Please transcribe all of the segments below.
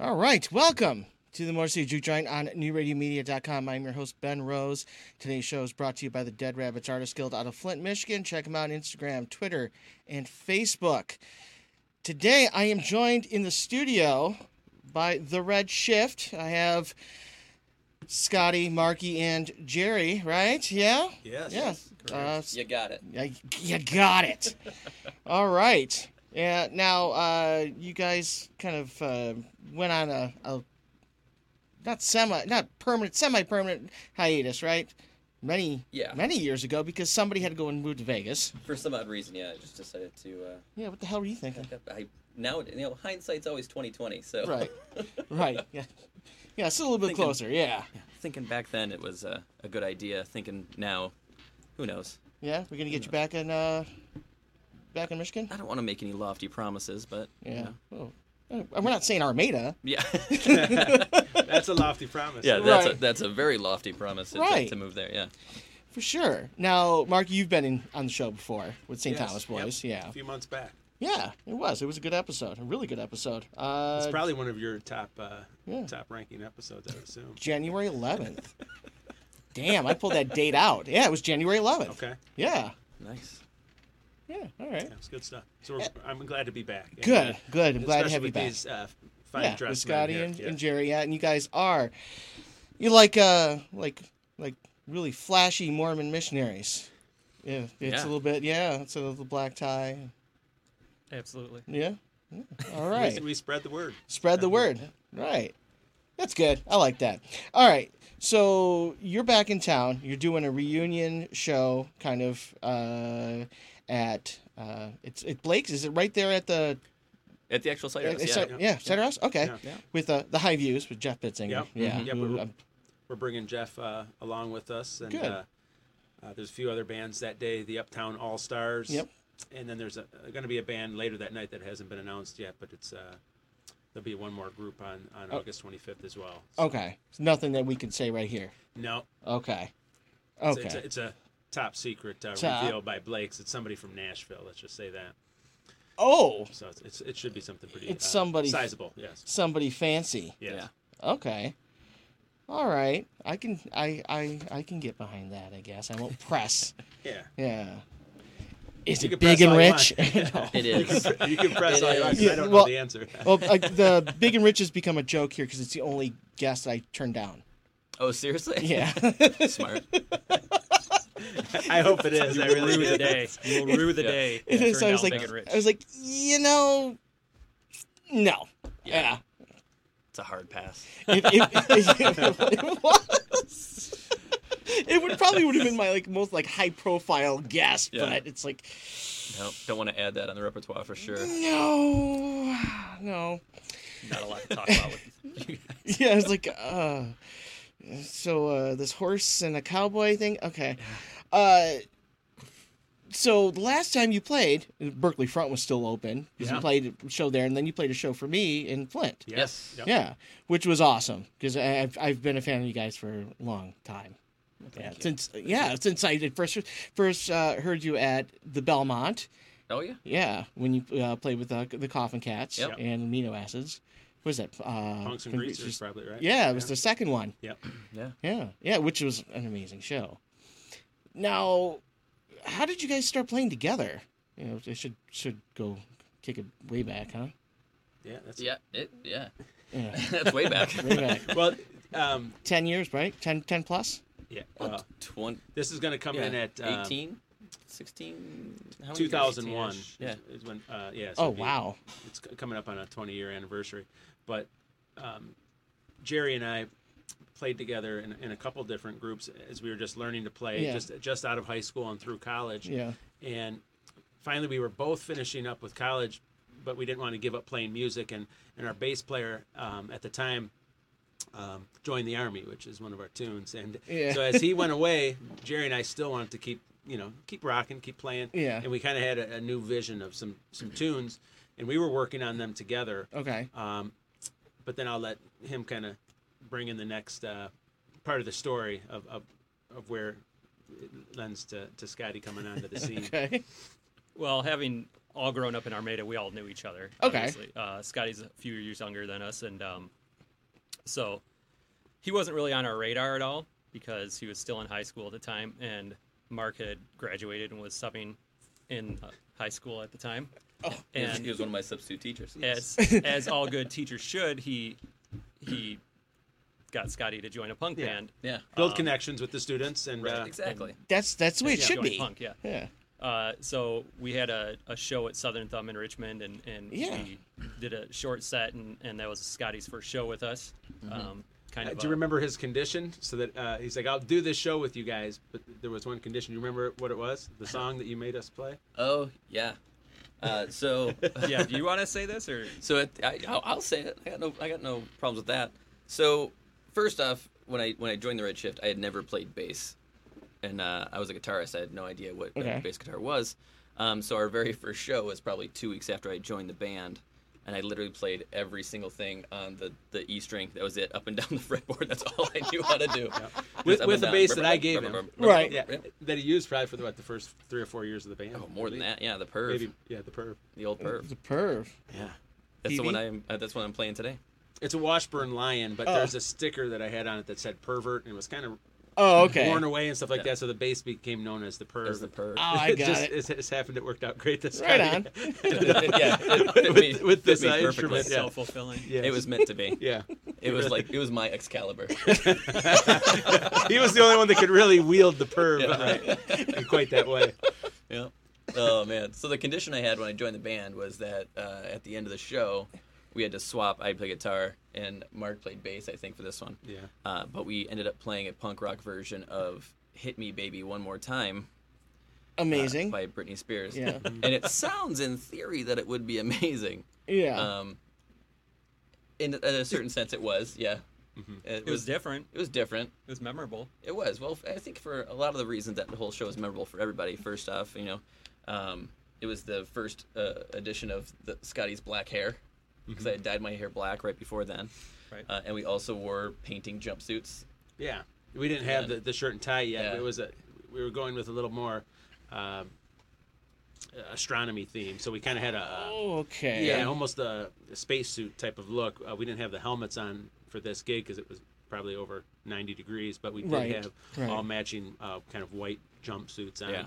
All right, welcome to the Motor City Juke Joint on NewRadioMedia.com. I'm your host, Ben Rose. Today's show is brought to you by the Dead Rabbits Artist Guild out of Flint, Michigan. Check them out on Instagram, Twitter, and Facebook. Today, I am joined in the studio by The Red Shift. I have Scotty, Marky, and Jerry, right? Yeah? Yes. Yeah. Uh, You got it. yeah, you got it. All right. Yeah. Now, uh, you guys kind of uh, went on a, a not semi, not permanent, semi-permanent hiatus, right? Many, Yeah. many years ago, because somebody had to go and move to Vegas. For some odd reason, yeah, I just decided to. Uh, Yeah. What the hell were you thinking? I now you know hindsight's always twenty twenty. So Right. Right. Yeah. Yeah. It's a little bit Thinking- closer. Yeah. thinking back then it was uh, a good idea. Thinking now, who knows? Yeah. We're gonna get you back in, uh, back in Michigan. I don't want to make any lofty promises, but you Yeah. know. Oh. Uh, We're not saying Armada. yeah, That's a lofty promise. yeah. That's a that's a very lofty promise to, Right. to move there. Yeah. For sure. Now, Mark, you've been in, on the show before with St. Yes, Thomas yep. Boys. Yeah. A few months back. Yeah, it was. It was a good episode. A really good episode. Uh, It's probably one of your top uh, yeah. top ranking episodes, I would assume. January 11th. Damn, I pulled that date out. Yeah, it was January 11th. Okay. Yeah. Nice. Yeah, all right. That's good stuff. So we're, I'm glad to be back. And, Good, uh, good. I'm glad to have you with back. These, uh, fine Yeah, dressed with Scotty men here. and, Yeah. and Jerry. Yeah, and you guys are. You like, uh, like, like really flashy Mormon missionaries. Yeah, it's Yeah. a little bit. Yeah, it's a little black tie. Absolutely. Yeah. yeah. All We- We, spread the word. Spread the word. Right. That's good. I like that. All right. So you're back in town. You're doing a reunion show, kind of, uh, at uh, it's it Blake's. Is it right there at the At the actual site. uh, house, yeah, yeah. yeah, Center House? Okay. Yeah. Yeah. With uh, the high views with Jeff Bitzinger. Yep. Yeah. Mhm. Yep, we're- um, We're bringing Jeff uh, along with us, and Good. uh, uh, there's a few other bands that day. The Uptown All Stars. Yep. And then there's going to be a band later that night that hasn't been announced yet, but it's uh, there'll be one more group on on Oh. August 25th as well. So- okay. Nothing that we can say right here. No, Okay. It's, Okay. it's, a, it's a top secret uh, Top. reveal by Blake's. It's somebody from Nashville. Let's just say that. oh, So it's, it's it should be something pretty. It's uh, somebody- sizable. Yes. somebody fancy. Yes. Yeah. Okay. All right. I can I I I can get behind that. I guess I won't press. Yeah. Yeah. Is You it can big and all you rich? want. It You can, you can press all you want. 'cause is. I don't Well- know the answer. well, uh, the big and rich has become a joke here because it's the only guest I turned down. Oh, seriously? Yeah. Smart. I hope it is. I really rue the day. You will rue the Yeah. day. it is. turned I was like, Big and Rich. I was like, you know, no. Yeah. It's a hard pass. It, it, it, it was. It would probably would have been my like most like high profile guest, Yeah. but it's like No, don't want to add that on the repertoire for sure. no, no. Not a lot to talk about with you guys. Yeah, I was like, uh, so uh, this horse and a cowboy thing. Okay, uh, so the last time you played, Berkley Front was still open. 'cause You played a show there, and then you played a show for me in Flint. Yes. Yep. Yeah, which was awesome because I've I've been a fan of you guys for a long time. Yeah, since yeah, since I first first uh, heard you at the Belmont. Oh yeah. Yeah, when you uh, played with uh, the Coffin Cats Yep. and Amino Acids. What was that? Uh, Punks and Greasers, probably right. yeah, it was the second one. Yep. Yeah. Yeah, yeah, which was an amazing show. Now, how did you guys start playing together? You know, they should should go kick it way back, huh? Yeah. That's Yeah. It. Yeah. Yeah, That's way back. way back. Well, um, Ten years, right? 10, 10 plus. yeah. What, Uh, 20, this is going to come in at uh, 18, 16, how 2001. 18-ish? Yeah. Is, is when. Uh, yeah. so Oh be- wow. it's coming up on a 20 year anniversary. But um, Jerry and I played together in, in a couple different groups as we were just learning to play, Yeah. just just out of high school and through college. Yeah. And finally, we were both finishing up with college, but we didn't want to give up playing music. And, and our bass player um, at the time um, joined the army, which is one of our tunes. And Yeah. so as he went away, Jerry and I still wanted to keep you know keep rocking, keep playing. Yeah. And we kind of had a, a new vision of some some tunes, and we were working on them together. Okay. Um, but then I'll let him kind of bring in the next uh, part of the story of, of, of where it lends to, to Scotty coming onto the scene. Okay. Well, having all grown up in Armada, we all knew each other. Okay. Uh, Scotty's a few years younger than us, and um, so he wasn't really on our radar at all because he was still in high school at the time, and Mark had graduated and was subbing in uh, high school at the time. He was, And he was one of my substitute teachers. as as all good teachers should, he he got Scotty to join a punk Yeah. band. Yeah. Build Um, connections with the students and Right. uh, exactly. That's that's the way it Yeah, should join be. Punk, yeah. Yeah. Uh, so we had a, a show at Southern Thumb in Richmond, and, and Yeah. we did a short set, and, and that was Scotty's first show with us. Um, kind Uh, of. do you a- remember his condition? So that uh, he's like, "I'll do this show with you guys," but there was one condition. You remember what it was? The song that you made us play. Oh yeah. Uh, so yeah. Do you want to say this or? so it, I, I'll, I'll say it. I got no I got no problems with that. So first off, when I when I joined the Redshift, I had never played bass, and uh, I was a guitarist. I had no idea what Okay. a bass guitar was. Um, so our very first show was probably two weeks after I joined the band, and I literally played every single thing on the the E string. That was it, up and down the fretboard. That's all I knew how to do. Just With- with and the bass that I gave him. Right. Yeah, that he used probably for the, what the first three or four years of the band. Oh, more than that. Yeah, the perv, Maybe yeah, the perv. the old perv. The perv. Yeah. That's the one I'm. Uh, that's what I'm playing today. It's a Washburn Lyon, but Oh. there's a sticker that I had on it that said pervert, and it was kind of Oh, okay. worn away and stuff like Yeah. that. So the bass became known as the perv. As the perv. Oh, I it got just, it. It's, it's happened. It worked out great this Right time. on. yeah, it With- me, with this, uh, instrument, yeah. Self fulfilling. Yeah. It was meant to be. Yeah. It was like it was my Excalibur. he was the only one that could really wield the perv Yeah. uh, in quite that way. yeah. Oh man. So the condition I had when I joined the band was that uh, at the end of the show, we had to swap. I play guitar and Mark played bass. I think for this one. Yeah. Uh, but we ended up playing a punk rock version of "Hit Me, Baby, One More Time" uh, Amazing. by Britney Spears. Yeah. and it sounds in theory that it would be amazing. yeah. Um, in, in a certain sense, it was. Yeah. It It was different. It was different. It was memorable. It was. Well, I think for a lot of the reasons that the whole show is memorable for everybody. First off, you know, um, it was the first uh, edition of the Scotty's black hair because I had dyed my hair black right before then, Right. uh, and we also wore painting jumpsuits. Yeah. We didn't have the, the shirt and tie yet. Yeah. It was a we were going with a little more um, astronomy theme. So we kind of had a, a oh, okay. yeah, almost a, a spacesuit type of look. Uh, we didn't have the helmets on for this gig because it was probably over 90 degrees, but we did Right, have right. all matching uh, kind of white jumpsuits on. Yeah.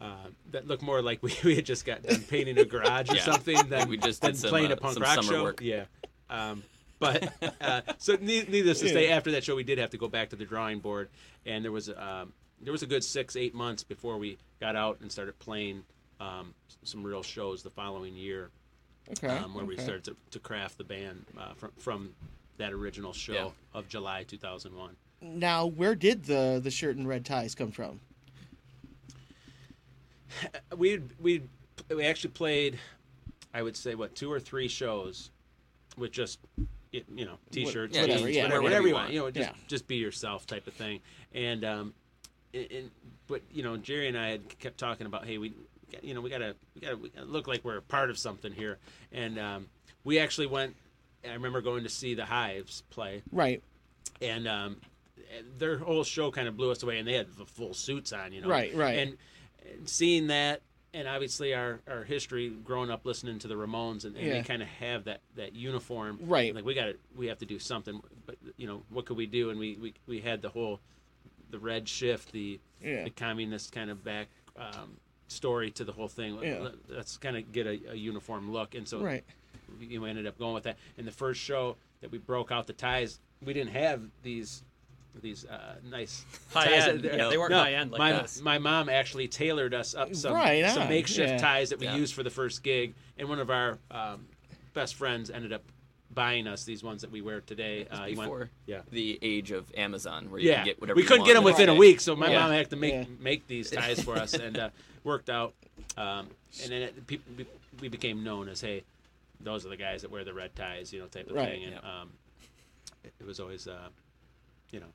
Uh, that looked more like we, we had just got done painting a garage or Yeah. something than, We just than did some, playing uh, a punk some rock summer show. work. Yeah. Um, but uh, so ne- needless to say, after that show, we did have to go back to the drawing board, and there was um, there was a good six eight months before we got out and started playing um, some real shows the following year, Okay. um, where we started to, to craft the band uh, from from that original show Yeah. of July 2001. Now, where did the the shirt and red ties come from? We we we actually played, I would say, what two or three shows, with just you know t-shirts, Yeah, jeans, whatever, yeah, whatever, whatever whatever you want, want. you know, just Yeah. just be yourself type of thing, and um, and, and but you know Jerry and I had kept talking about hey we. You know, we gotta, we gotta, we gotta look like we're a part of something here, and um, we actually went. I remember going to see the Hives play, Right. and um, their whole show kind of blew us away, and they had the full suits on, you know. Right, right. And seeing that, and obviously our, our history growing up listening to the Ramones, and, and Yeah. they kind of have that, that uniform. Right. Like we got to we have to do something, but you know what could we do? And we we, we had the whole the red shift, the Yeah. the communist kind of back. Um, story to the whole thing Yeah. let's kind of get a, a uniform look and so Right. you ended up going with that. In the first show that we broke out the ties, we didn't have these these uh, nice High ties. end. that- Yeah, they weren't high end like my, us. My mom actually tailored us up some Right some makeshift yeah. ties that we Yeah. used for the first gig, and one of our um, best friends ended up buying us these ones that we wear today. Uh, he went- Before yeah. the age of Amazon, where you Yeah, can get whatever we couldn't get them want. within a week, so my Yeah. mom had to make Yeah. make these ties for us, and uh, worked out. Um, and then it, people, we, we became known as, hey, those are the guys that wear the red ties, you know, type of Right. thing. And Yeah. um, it, it was always, uh, you know,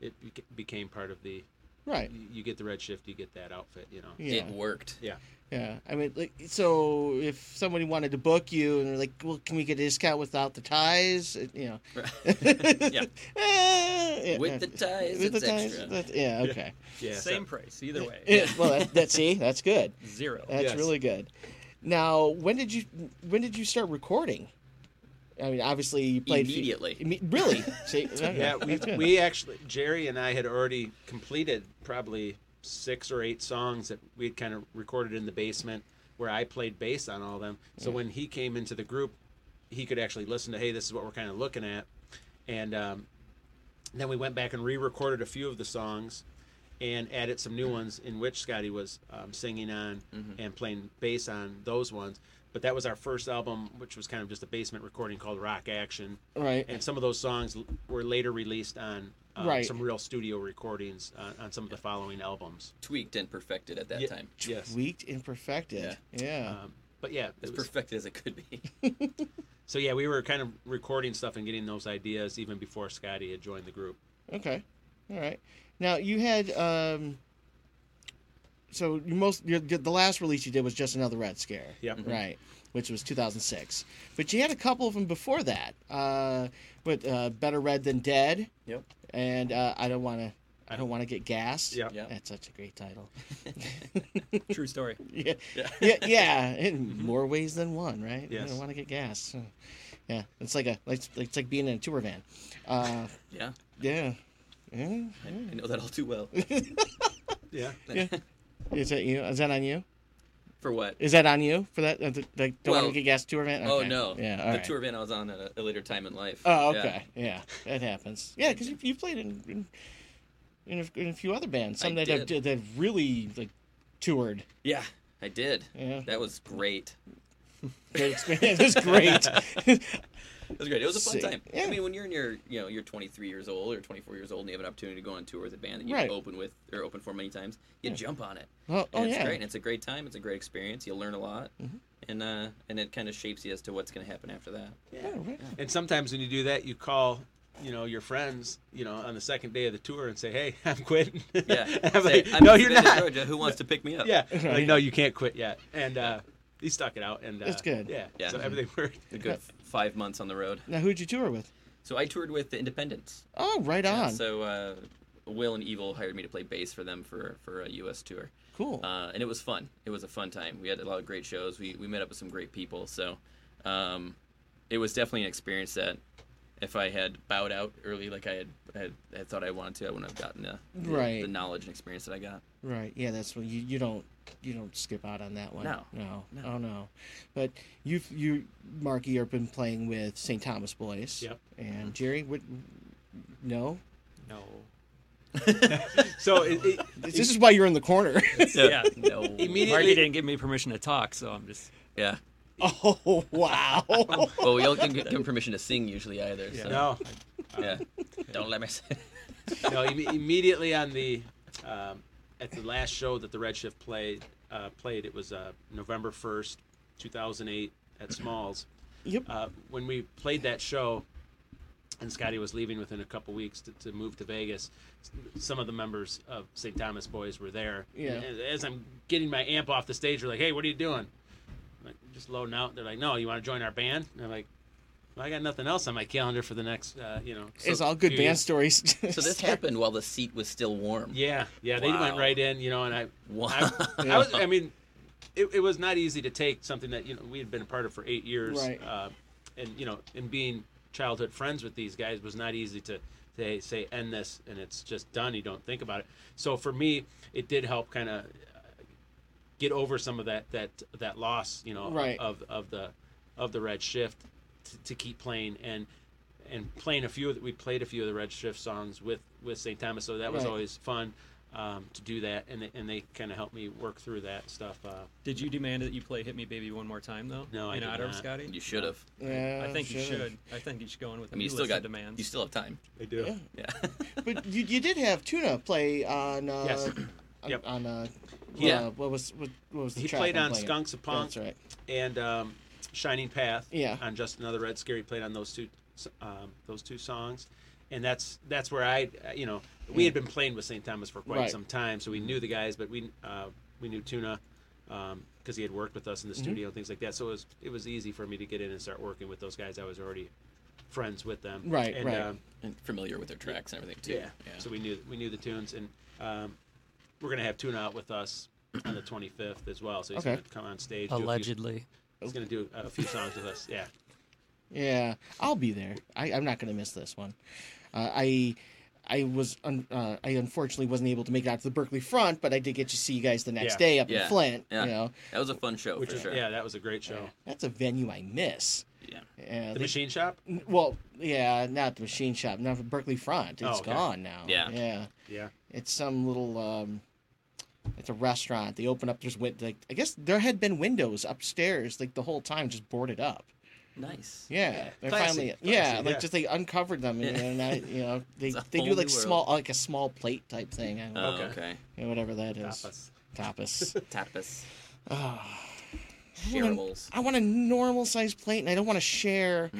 it beca- became part of the. Right. You, you get the red shift, you get that outfit, you know. Yeah. It worked. Yeah. Yeah. I mean, like, so if somebody wanted to book you and they're like, "Well, can we get a discount without the ties?" You know. Yeah. Eh, yeah, With the ties, With the ties. extra. that's- yeah. Okay. Yeah. Same so- price either way. Yeah, well, that, that see, that's good. Zero. That's Yes. really good. Now, when did you when did you start recording? I mean, obviously you played Immediately. Imme- really? See, okay, Yeah, we, we actually Jerry and I had already completed probably six or eight songs that we had kind of recorded in the basement where I played bass on all of them. So when he came into the group, he could actually listen to, hey, this is what we're kind of looking at, and um, then we went back and re-recorded a few of the songs and added some new ones in which Scotty was um, singing on and playing bass on those ones. But that was our first album, which was kind of just a basement recording called Rock Action right. and some of those songs were later released on um, Right. some real studio recordings on, on some of the following albums. Tweaked and perfected at that Ye- time. Yes. Tweaked and perfected. Yeah. Um, but yeah, As was, perfected as it could be. so yeah, we were kind of recording stuff and getting those ideas even before Scotty had joined the group. Okay. All right. Now you had um. So you most your, the last release you did was just another Red Scare. Yep. Right. Which was 2006, but you had a couple of them before that. Uh, but uh, Better Red Than Dead, Yep. and uh, I don't want to. I don't want to get gassed. Yep. Yeah. That's such a great title. True story. yeah. Yeah. yeah, yeah, in more ways than one, right? I don't want to get gas. Yeah, it's like a like it's like being in a tour van. Uh, Yeah. yeah, yeah. I, I know that all too well. Yeah. Yeah. Is that you? Is that on you? For what? Is that on you for that? the- Like, don't Well- get gas tour van? Oh no. Yeah. the right. tour van I was on at a, later time in life. Oh, okay. Yeah, that happens. Yeah, because you, you played in in, in, a, in a few other bands. Some I that have that really like toured. Yeah, I did. Yeah. That was great. Great experience. It was great. It was great. It was a fun Sick. time. Yeah. I mean, when you're in your, you know, you're 23 years old or 24 years old, and you have an opportunity to go on tour with a band that you've Right. opened with or opened for many times, you jump on it. oh, oh And it's yeah. great. And it's a great time. It's a great experience. You learn a lot, Mm-hmm. and uh, and it kind of shapes you as to what's going to happen after that. Oh, right. And sometimes when you do that, you call, you know, your friends, you know, on the second day of the tour and say, "Hey, I'm quitting." Yeah. I'm Say, like, I'm "No, you're Savannah, not." Georgia. Who wants to pick me up? Yeah. Right. Like, no, you can't quit yet. And uh, he stuck it out, and uh, That's good. Yeah. Yeah. So everything worked. A good f- five months on the road. Now, who'd you tour with? So I toured with the Independents. Oh, right Yeah, on. so uh, Will and Evil hired me to play bass for them for for a U.S. tour. cool. uh, and it was fun. It was a fun time. We had a lot of great shows. We we met up with some great people. So um, it was definitely an experience that if I had bowed out early, like I had had, had thought I wanted to, I wouldn't have gotten the, the, Right. the knowledge and experience that I got. Right. Yeah, that's what you you don't you don't skip out on that one. No. No. No. Oh no. But you've you Marky you've been playing with St. Thomas Boys. Yep. And Jerry what no? No. so it, it, This is why you're in the corner. Yeah. No. Immediately- Marky didn't give me permission to talk, so I'm just. Yeah. oh wow. Well, we don't give give him permission to sing usually either. So. no, Yeah. Don't let me say. no. Im- immediately on the um, at the last show that the Redshift played uh, played, it was uh, November first, two thousand eight, at Smalls. yep. uh, when we played that show, and Scotty was leaving within a couple weeks to, to move to Vegas, some of the members of St. Thomas Boys were there. Yeah. And as I'm getting my amp off the stage, they're like, "Hey, what are you doing?" I'm like, just loading out. They're like, "No, you want to join our band?" And I'm like, "I got nothing else on my calendar for the next, uh, you know." it's all good band years." stories. So this happened while the seat was still warm. Yeah, yeah, they went right in, you know, and I, Wow. I, I was, I mean, it, it was not easy to take something that you know we had been a part of for eight years, Right. uh, and you know, and being childhood friends with these guys was not easy to say say end this and it's just done. You don't think about it. So for me, it did help kind of get over some of that that that loss, you know, Right. of of the of the red shift to, to keep playing and and playing a few of the, we played a few of the red shift songs with with St. Thomas, so that was Right. always fun um, to do that, and they, and they kind of helped me work through that stuff. Uh, Did you demand that you play "Hit Me, Baby" one more time though? No, I in did honor of not. Scotty. You should have. yeah, I think you should've. should. I think you should go in with. I mean, you still got. demands. You still have time. I do. Yeah. Yeah. But you, you did have Tuna play on uh Yes. on, Yep. on uh Yeah. uh, what was what, what was the He track played I'm on playing? Skunks of Punk That's right. and um, Shining Path. Yeah. On just another Red Scare he played on those two um, those two songs, and that's that's where I you know we had been playing with St. Thomas for quite Right. some time, so we knew the guys, but we uh, we knew Tuna. Because he had worked with us in the Mm-hmm. studio and things like that, so it was it was easy for me to get in and start working with those guys. I was already friends with them, Right, and, right. Um, And familiar with their tracks and everything too. yeah. So we knew we knew the tunes, and um, we're gonna have Tuna out with us on the 25th as well. So he's Okay. going to come on stage. do a few- Allegedly. He's going to do a few songs with us. Yeah. Yeah, I'll be there. I, I'm not going to miss this one. Uh, I I was un, uh, I unfortunately wasn't able to make it out to the Berkley front, but I did get to see you guys the next Yeah. day up Yeah. in Flint. Yeah. You know, That was a fun show Which for is, sure. yeah, that was a great show. that's a venue I miss. Yeah. Yeah, The they- Machine Shop. well, yeah, not the machine shop, not the Berkley front. It's Oh, okay. gone now. Yeah. yeah. Yeah. It's some little. um It's a restaurant. They open up. There's win- like I guess there had been windows upstairs like the whole time, just boarded up. Nice. Yeah, they're Classy, finally classy, yeah, like yeah. just they uncovered them and, Yeah. and I, you know they they do like small like a small plate type thing. I don't Oh, Okay. okay. you know, whatever that is. Tapas. Tapas. Tapas. Ah. Shareables. I want a normal sized plate and I don't want to share.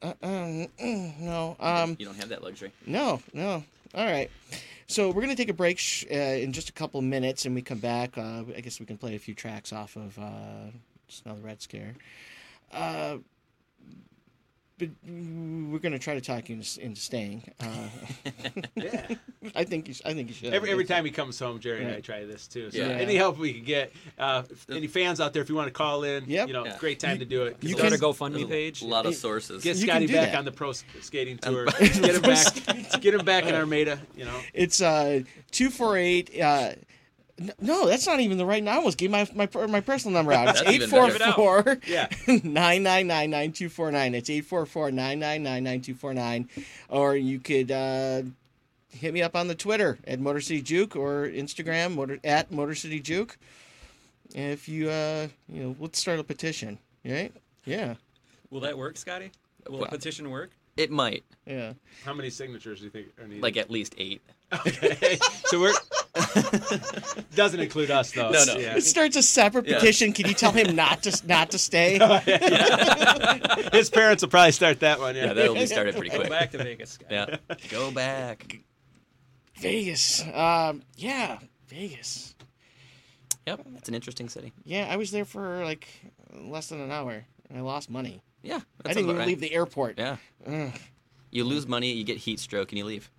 Uh, um, mm, no. Um, You don't have that luxury. no, no. All right. So we're gonna take a break sh- uh, in just a couple minutes, and we come back. Uh, I guess we can play a few tracks off of uh, Smell the Red Scare. Uh, but we're gonna try to talk you into, into staying. Uh, Yeah. I think you. I think you should. Every, every time he comes home, Jerry and I try this too. So Yeah. any help we can get, uh, any fans out there, if you want to call in, Yep. you know, Yeah. great time You- to do it. you Start a GoFundMe page. A lot of sources. Get Scotty back that. on the pro skating tour. get him back. Get him back in Armada. You know. It's uh two four eight. N- no, that's not even the right. Number. I almost gave my my my personal number out. It's That's eight even four better. four Yeah. nine nine nine nine two four nine. It's eight four four nine nine nine nine two four nine. Or you could uh, hit me up on the Twitter at Motor City Juke or Instagram motor, at Motor City Juke. If you uh you know, let's start a petition, right? Yeah, Will that work, Scotty? Will a petition work? It might. yeah. How many signatures do you think are needed? Like at least eight. Okay. so we're doesn't include us though. No, no. Yeah. It starts a separate Yeah. petition. Can you tell him not to not to stay? His parents will probably start that one. Yeah. Yeah, that'll be started pretty quick. Go quick. back to Vegas, Scotty. Yeah. Go back. Vegas. Um, yeah, Vegas. Yep. It's an interesting city. Yeah, I was there for like less than an hour. and I lost money. Yeah. I didn't even right. leave the airport. Yeah. Ugh. You lose money, you get heat stroke, and you leave.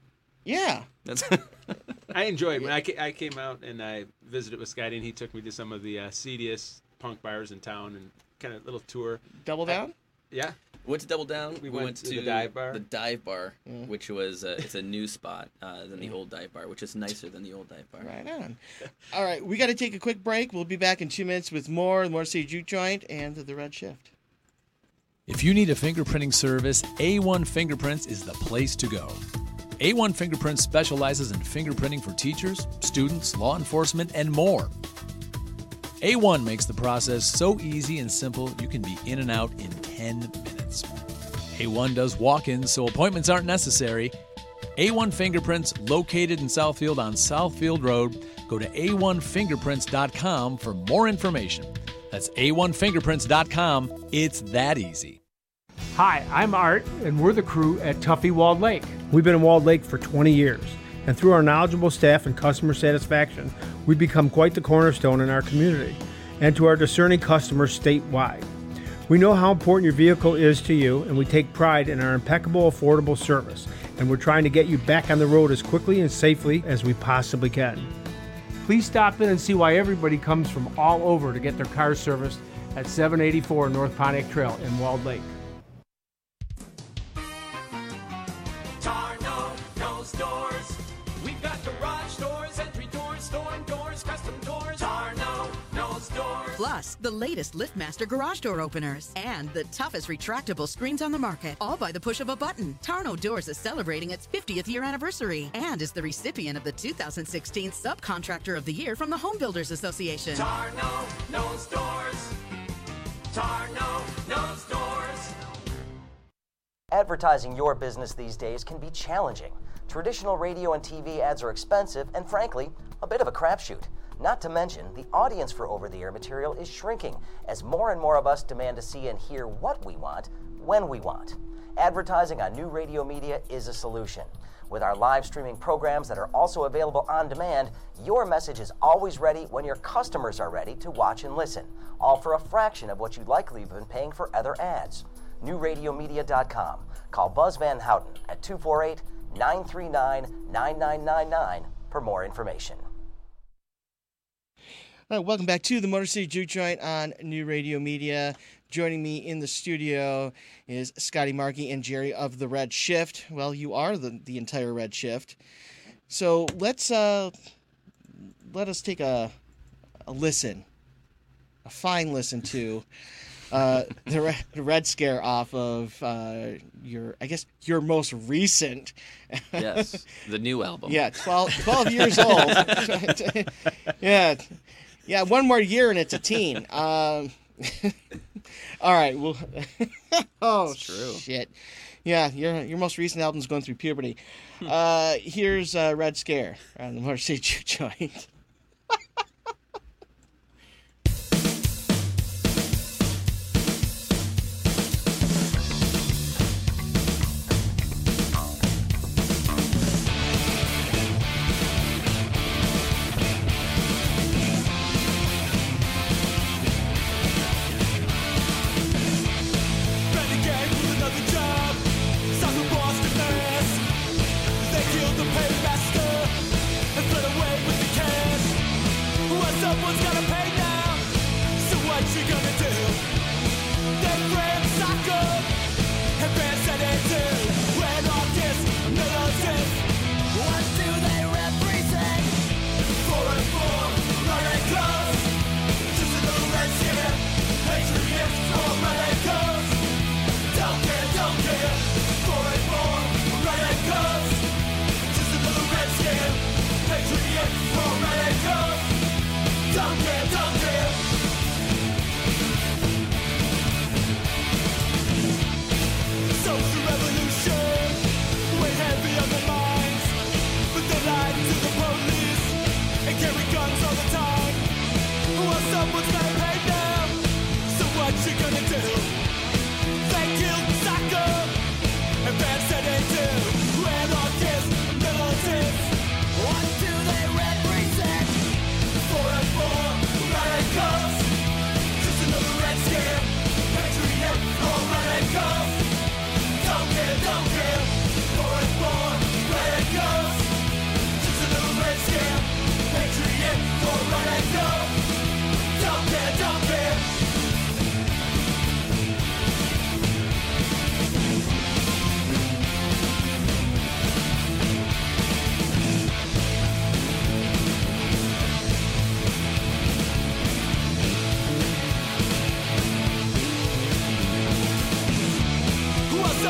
Yeah. That's I enjoyed when I, ca- I came out and I visited with Scotty and he took me to some of the uh, seediest punk bars in town and kind of little tour. Double down? Yeah. went to Double Down. We went to the dive bar. The dive bar, Mm. which was uh, it's a new spot uh, than the old dive bar, which is nicer than the old dive bar. Right on. All right, we got to take a quick break. We'll be back in two minutes with more, more City Juke Joint and the Red Shift. If you need a fingerprinting service, A1 Fingerprints is the place to go. A1 Fingerprints specializes in fingerprinting for teachers, students, law enforcement, and more. A1 makes the process so easy and simple you can be in and out in 10 minutes. A1 does walk ins, so appointments aren't necessary. A1 Fingerprints, located in Southfield on Southfield Road. Go to a1fingerprints.com for more information. That's a1fingerprints.com. It's that easy. Hi, I'm Art, and we're the crew at Tuffy Walled Lake. We've been in Walled Lake for 20 years, and through our knowledgeable staff and customer satisfaction, we've become quite the cornerstone in our community and to our discerning customers statewide. We know how important your vehicle is to you, and we take pride in our impeccable, affordable service, and we're trying to get you back on the road as quickly and safely as we possibly can. Please stop in and see why everybody comes from all over to get their cars serviced at 784 North Pontiac Trail in Walled Lake. Plus, the latest LiftMaster garage door openers and the toughest retractable screens on the market, all by the push of a button. Tarno Doors is celebrating its 50th year anniversary and is the recipient of the 2016 Subcontractor of the Year from the Home Builders Association. Tarno knows doors. Tarno knows doors. Advertising your business these days can be challenging. Traditional radio and TV ads are expensive and, frankly, a bit of a crapshoot. Not to mention, the audience for over the air material is shrinking as more and more of us demand to see and hear what we want when we want. Advertising on new radio media is a solution. With our live streaming programs that are also available on demand, your message is always ready when your customers are ready to watch and listen, all for a fraction of what you'd likely have been paying for other ads. NewRadioMedia.com. Call Buzz Van Houten at 248 939 9999 for more information. All right, welcome back to the Motor City Juke Joint on New Radio Media. Joining me in the studio is Scotty Markey and Jerry of the Red Shift. Well, you are the, the entire Red Shift. So let's uh, let us take a, a listen, a fine listen to uh, the, Red, the Red Scare off of uh, your, I guess, your most recent. Yes, the new album. Yeah, 12, 12 years old. yeah, yeah, one more year and it's a teen. Um, all right, well, oh true. shit. Yeah, your your most recent album's going through puberty. Uh, here's uh, Red Scare on the Motor City Joint. Another job. You gonna do? They killed soccer and fans said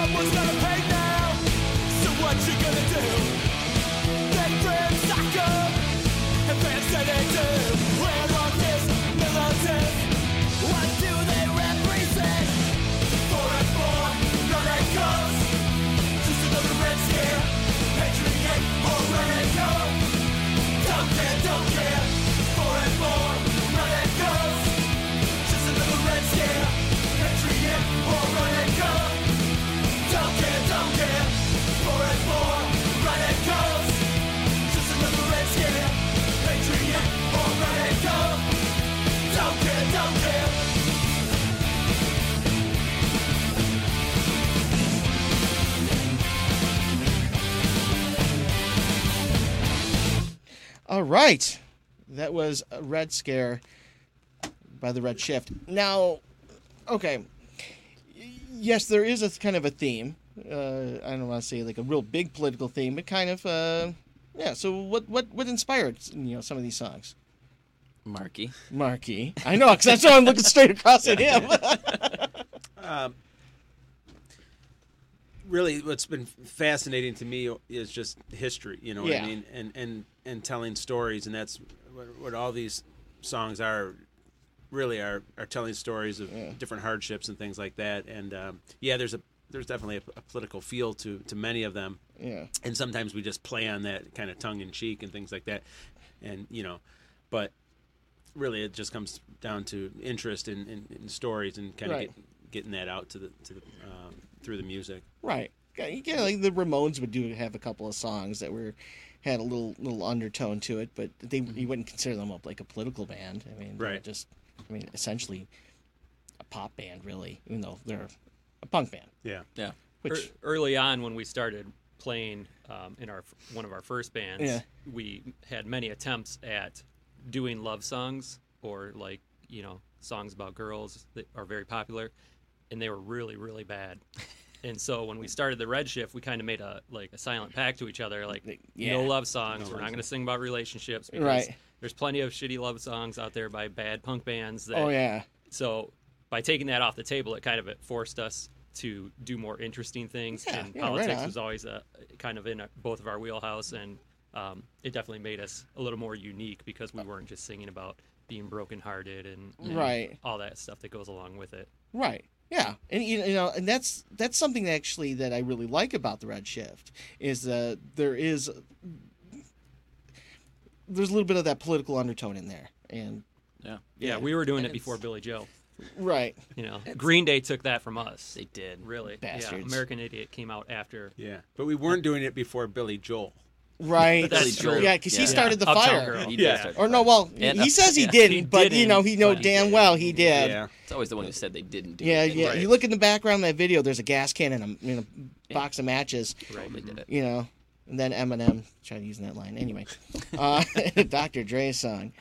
someone's gonna pay now. So what you gonna All right, that was a Red Scare by the Red Shift. Now, okay, yes, there is a kind of a theme. Uh, I don't want to say like a real big political theme, but kind of, uh, yeah. So, what what what inspired you know some of these songs? Marky. Marky, I know, because that's why I'm looking straight across at him. Um, really, what's been fascinating to me is just history. You know what Yeah. I mean, and and and telling stories, and that's what, what all these songs are. Really, are are telling stories of different hardships and things like that. And um, yeah, there's a there's definitely a, a political feel to to many of them. yeah, and sometimes we just play on that kind of tongue in cheek and things like that and you know but really it just comes down to interest in, in, in stories and kind of Right. get, getting that out to the to the um, through the music right. Yeah, you like the Ramones would do have a couple of songs that were had a little little undertone to it, but they you wouldn't consider them a, like a political band. I mean, Right. Just, I mean, essentially a pop band, really, even though they're a punk band. yeah Yeah. Which Ear- early on when we started playing um, in our one of our first bands, Yeah. we had many attempts at doing love songs or like you know songs about girls that are very popular, and they were really really bad. And so when we started the Redshift, we kind of made a like a silent pact to each other, like Yeah. no love songs. We're not going to sing about relationships because Right. there's plenty of shitty love songs out there by bad punk bands. That, Oh yeah. So by taking that off the table, it kind of it forced us to do more interesting things. Yeah, and yeah, right politics on. was always a, kind of in a, both of our wheelhouse, and um, it definitely made us a little more unique because we weren't just singing about being brokenhearted and, and Right. all that stuff that goes along with it. Right. Yeah, and you you know, and that's that's something actually that I really like about the Red Shift is that there is there's a little bit of that political undertone in there, and Yeah. Yeah, we were doing it before it's- Billie Joe. right, You know, Green Day took that from us. They did. Really, Bastards. Yeah, American Idiot came out after. Yeah, but we weren't doing it before Billy Joel. Right, That's true. yeah, because he started the Uptown fire. Girl. He Yeah. start Or no, well, And he up- says he yeah. didn't, He but you know, he know but he damn well he did. Yeah, It's always the one who said they didn't do Yeah, it. yeah. Right. You look in the background of that video. There's a gas can and a, you know, box of matches. Right. They did it. You know, and then Eminem tried using that line. Anyway, uh, Dr. Dre's song.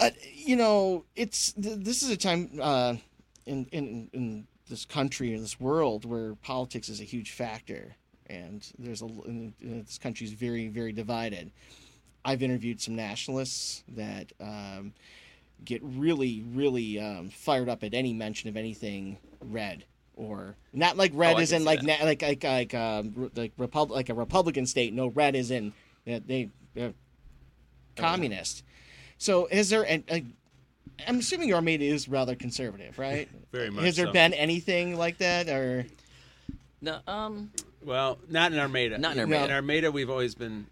Uh, you know, it's th- this is a time uh, in in in this country in this world where politics is a huge factor, and there's a and this country is very very divided. I've interviewed some nationalists that um, get really, really um, fired up at any mention of anything red or not like red Oh, is can in like na- like like like um, re- like repub- like a Republican state. No, red is in uh, they uh, communist. So is there? And uh, I'm assuming your Armada is rather conservative, right? very much. Has there so. been anything like that, or No, um, Well, not in Armada. Not in Armada. In Armada, we've always been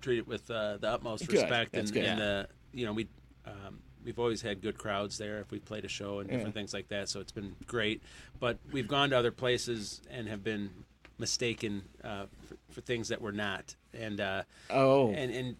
treated with uh, the utmost Good. respect, That's and, good. and uh, you know we um, we've always had good crowds there if we played a show and different Yeah. things like that. So it's been great. But we've gone to other places and have been mistaken uh, for, for things that were not, and uh, oh, and and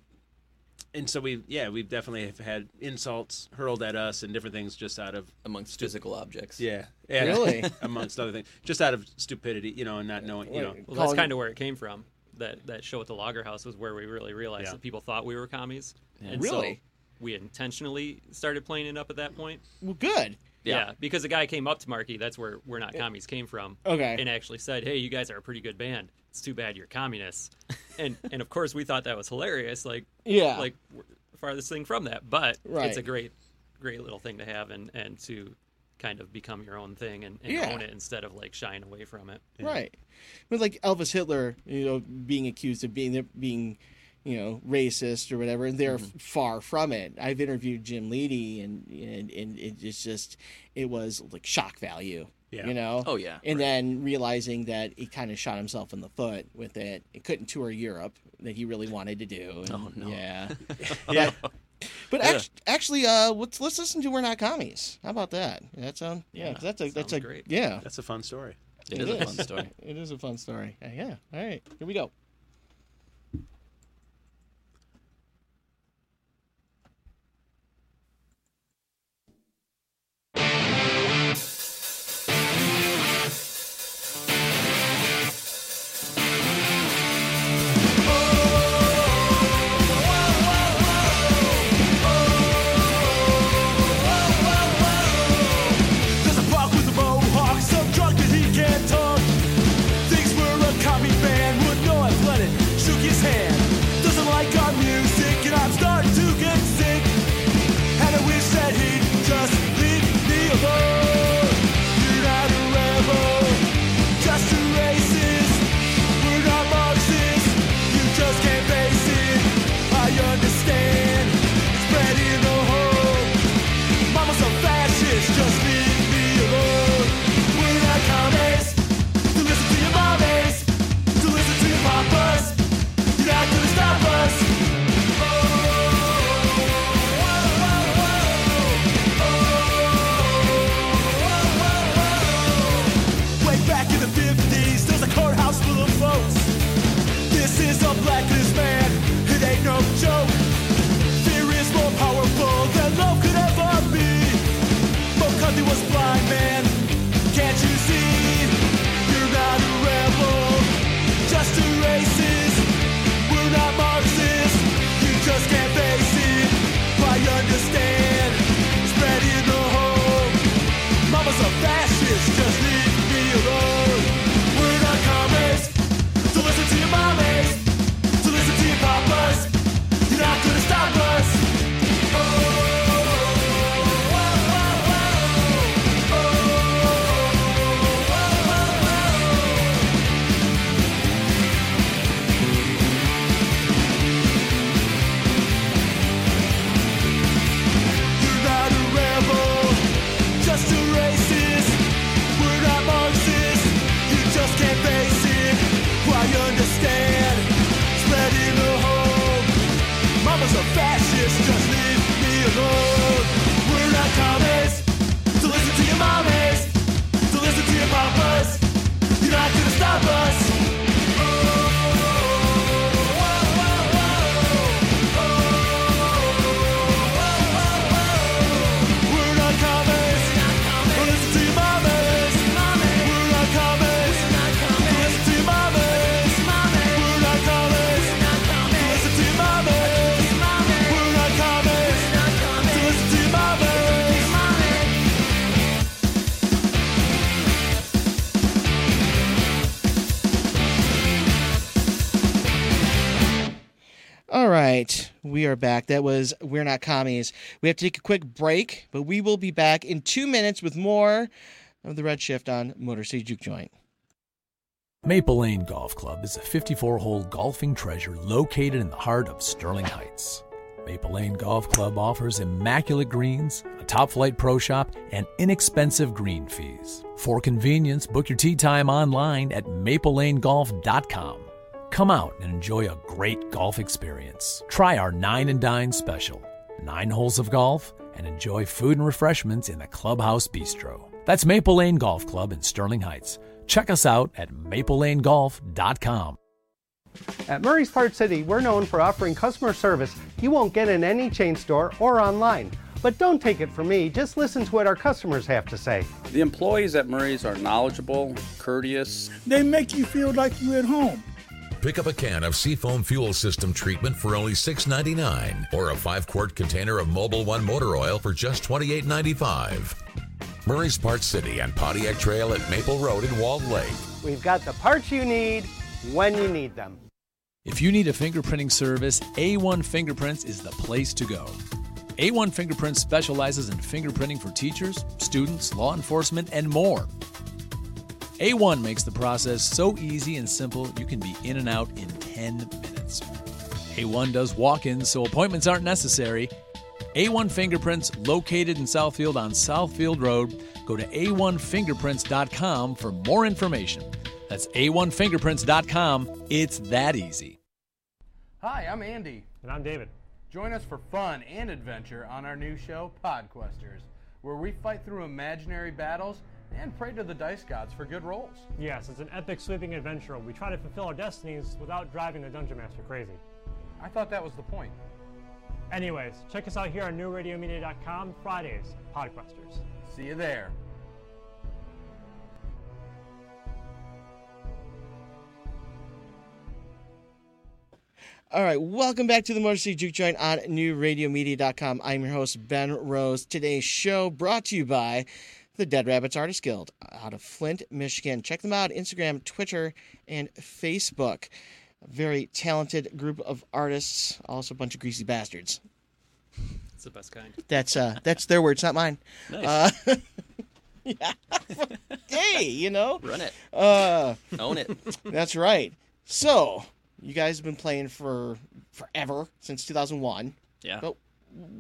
and so we yeah we've definitely have had insults hurled at us and different things just out of amongst physical objects. yeah, yeah Really? amongst other things just out of stupidity you know and not knowing you know Well, that's kind of where it came from. That that show at the Lager House was where we really realized Yeah. that people thought we were commies. And Really? So we intentionally started playing it up at that point. well, good. Yeah. because the guy came up to Marky. That's where we're not commies came from. Okay. And actually said, "Hey, you guys are a pretty good band. It's too bad you're communists." and and of course we thought that was hilarious. Like Yeah. like farthest thing from that, but Right. it's a great great little thing to have and and to kind of become your own thing and, and Yeah. own it instead of like shying away from it. Right. But like Elvis Hitler, you know, being accused of being being, you know, racist or whatever, and they're Mm-hmm. far from it. I've interviewed Jim Leedy, and and, and it's just it was like shock value. Yeah. You know. Oh, yeah. And then realizing that he kind of shot himself in the foot with it. He couldn't tour Europe that he really wanted to do. and- Oh, no. Yeah. yeah But act- actually, uh, let's let's listen to "We're Not Commies." How about that? That sound yeah. 'cause that's a that's a great. yeah. that's a fun story It is a fun story. It is a fun story. Uh, Yeah. All right. Here we go. We are back. That was We're Not Commies. We have to take a quick break, but we will be back in two minutes with more of the Red Shift on Motor City Juke Joint. Maple Lane Golf Club is a 54 hole golfing treasure located in the heart of Sterling Heights. Maple Lane Golf Club offers immaculate greens, a top flight pro shop, and inexpensive green fees. For convenience, book your tee time online at maplelanegolf.com. Come out and enjoy a great golf experience. Try our 9 and Dine special. Nine holes of golf and enjoy food and refreshments in the Clubhouse Bistro. That's Maple Lane Golf Club in Sterling Heights. Check us out at maplelanegolf.com. At Murray's Part City, we're known for offering customer service you won't get in any chain store or online. But don't take it from me, just listen to what our customers have to say. The employees at Murray's are knowledgeable, courteous. They make you feel like you're at home. Pick up a can of Seafoam Fuel System treatment for only $6.99 or a 5 quart container of Mobil One motor oil for just $28.95. Murray's Part City and Pontiac Trail at Maple Road in Walled Lake. We've got the parts you need when you need them. If you need a fingerprinting service, A1 Fingerprints is the place to go. A1 Fingerprints specializes in fingerprinting for teachers, students, law enforcement, and more. A1 makes the process so easy and simple you can be in and out in 10 minutes. A1 does walk ins so appointments aren't necessary. A1 Fingerprints, located in Southfield on Southfield Road. Go to a1fingerprints.com for more information. That's a1fingerprints.com. It's that easy. Hi, I'm Andy. And I'm David. Join us for fun and adventure on our new show, Podquesters, where we fight through imaginary battles and pray to the dice gods for good rolls. Yes, it's an epic sweeping adventure. We try to fulfill our destinies without driving the Dungeon Master crazy. I thought that was the point. Anyways, check us out here on newradiomedia.com Fridays, Podquesters. See you there. All right, welcome back to the Motor City Juke Joint on newradiomedia.com. I'm your host, Ben Rose. Today's show brought to you by the Dead Rabbits Artist Guild out of Flint, Michigan. Check them out Instagram, Twitter, and Facebook. A very talented group of artists, also a bunch of greasy bastards. It's the best kind. That's uh that's their words, not mine. Nice. Uh, yeah. hey, you know. Run it. Uh Own it. That's right. So, you guys have been playing for forever since 2001. Yeah. But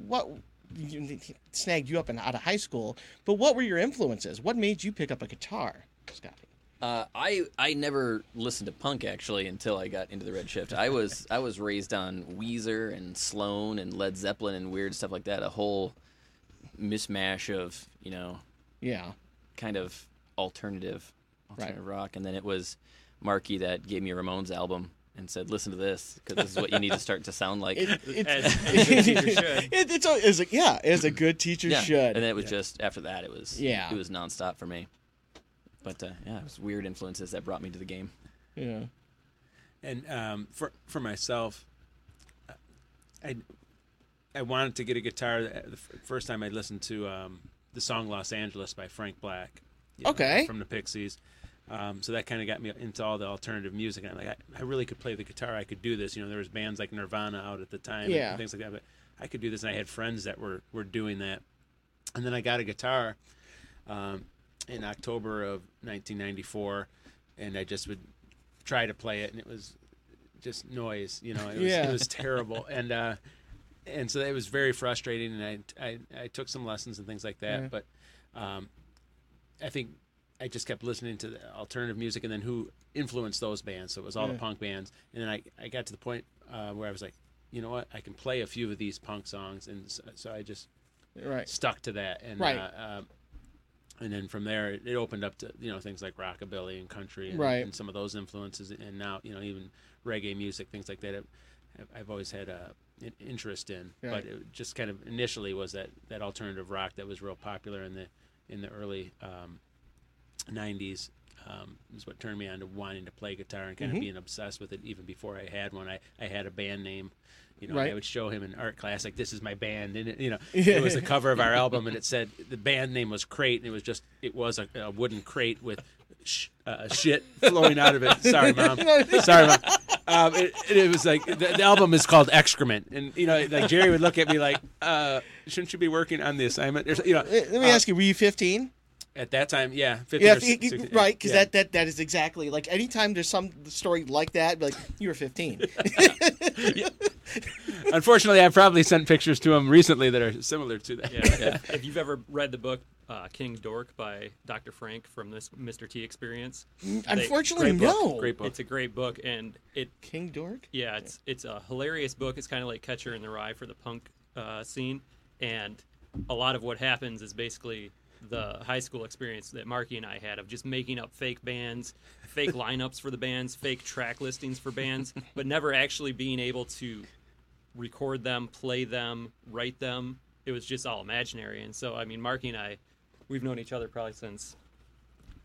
what snagged you up in, out of high school? But what were your influences? What made you pick up a guitar, Scotty? Uh, I I never listened to punk actually until I got into the Redshift. I was I was raised on Weezer and Sloan and Led Zeppelin and weird stuff like that. A whole mishmash of you know Yeah. kind of alternative alternative rock. And then it was Marky that gave me a Ramones album and said, "Listen to this because this is what you need to start to sound like." It, it, As- as a teacher should. It, it's a, it's a, yeah, as a good teacher yeah. should. And then it was just after that, it was Yeah. it was nonstop for me. But uh, yeah, it was weird influences that brought me to the game. yeah. And um, for for myself, I I wanted to get a guitar. The first time I listened to um, the song "Los Angeles" by Frank Black, you know, Okay. from the Pixies. Um, so that kind of got me into all the alternative music. And I'm like, I, I really could play the guitar. I could do this. You know, there was bands like Nirvana out at the time, and things like that. But I could do this, and I had friends that were were doing that. And then I got a guitar um, in October of 1994, and I just would try to play it, and it was just noise. You know, it was, Yeah. it was terrible, and uh, and so it was very frustrating. And I, I I took some lessons and things like that, Yeah. but um, I think I just kept listening to the alternative music, and then who influenced those bands. So it was all Yeah. the punk bands, and then I I got to the point uh, where I was like, you know what, I can play a few of these punk songs, and so, so I just Right. stuck to that, and Right. uh, um, and then from there it, it opened up to you know things like rockabilly and country, and, Right. and some of those influences, and now you know even reggae music, things like that. I've, I've always had a an interest in, Right. but it just kind of initially was that that alternative rock that was real popular in the in the early um, '90s. Um, is what turned me on to wanting to play guitar and kind Mhm. of being obsessed with it even before I had one. I, I had a band name, you know, Right. I would show him in art class like this is my band, and it, you know, it was the cover of our album, and it said the band name was Crate, and it was just it was a, a wooden crate with sh- uh, shit flowing out of it. Sorry, mom. Sorry, mom. um, it, it was like the, the album is called Excrement, and you know, like Jerry would look at me like, uh, "Shouldn't you be working on the assignment?" There's, you know, Let me uh, ask you: Were you 15? At that time, yeah, 15 Yeah, or if you- 16, right. Because yeah. that, that that is exactly like anytime there's some story like that, like you were 15. Unfortunately, I've probably sent pictures to him recently that are similar to that. Yeah. If you've ever read the book uh, King Dork by Dr. Frank from this Mr. T experience, Mm, they- unfortunately, great book. no. Great book. It's a great book, and it King Dork. yeah, it's it's a hilarious book. It's kind of like Catcher in the Rye for the punk uh, scene, and a lot of what happens is basically the high school experience that Marky and I had of just making up fake bands, fake lineups for the bands, fake track listings for bands, but never actually being able to record them, play them, write them. It was just all imaginary. And so, I mean, Marky and I, we've known each other probably since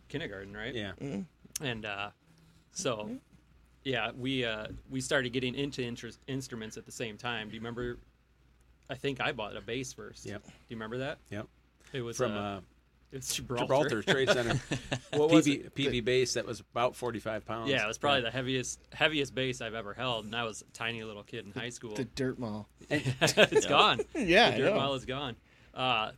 kindergarten, right? Yeah. And uh, so, yeah, we uh, we started getting into interest, instruments at the same time. Do you remember? I think I bought a bass first. Yep. Do you remember that? Yep. It was From uh, uh, it Gibraltar. Gibraltar Trade Center. What was Peavey, it? PV bass that was about 45 pounds. Yeah, it was probably the heaviest heaviest bass I've ever held, and I was a tiny little kid in high school. The dirt mall. it's gone. Yeah, the dirt mall is gone. Uh,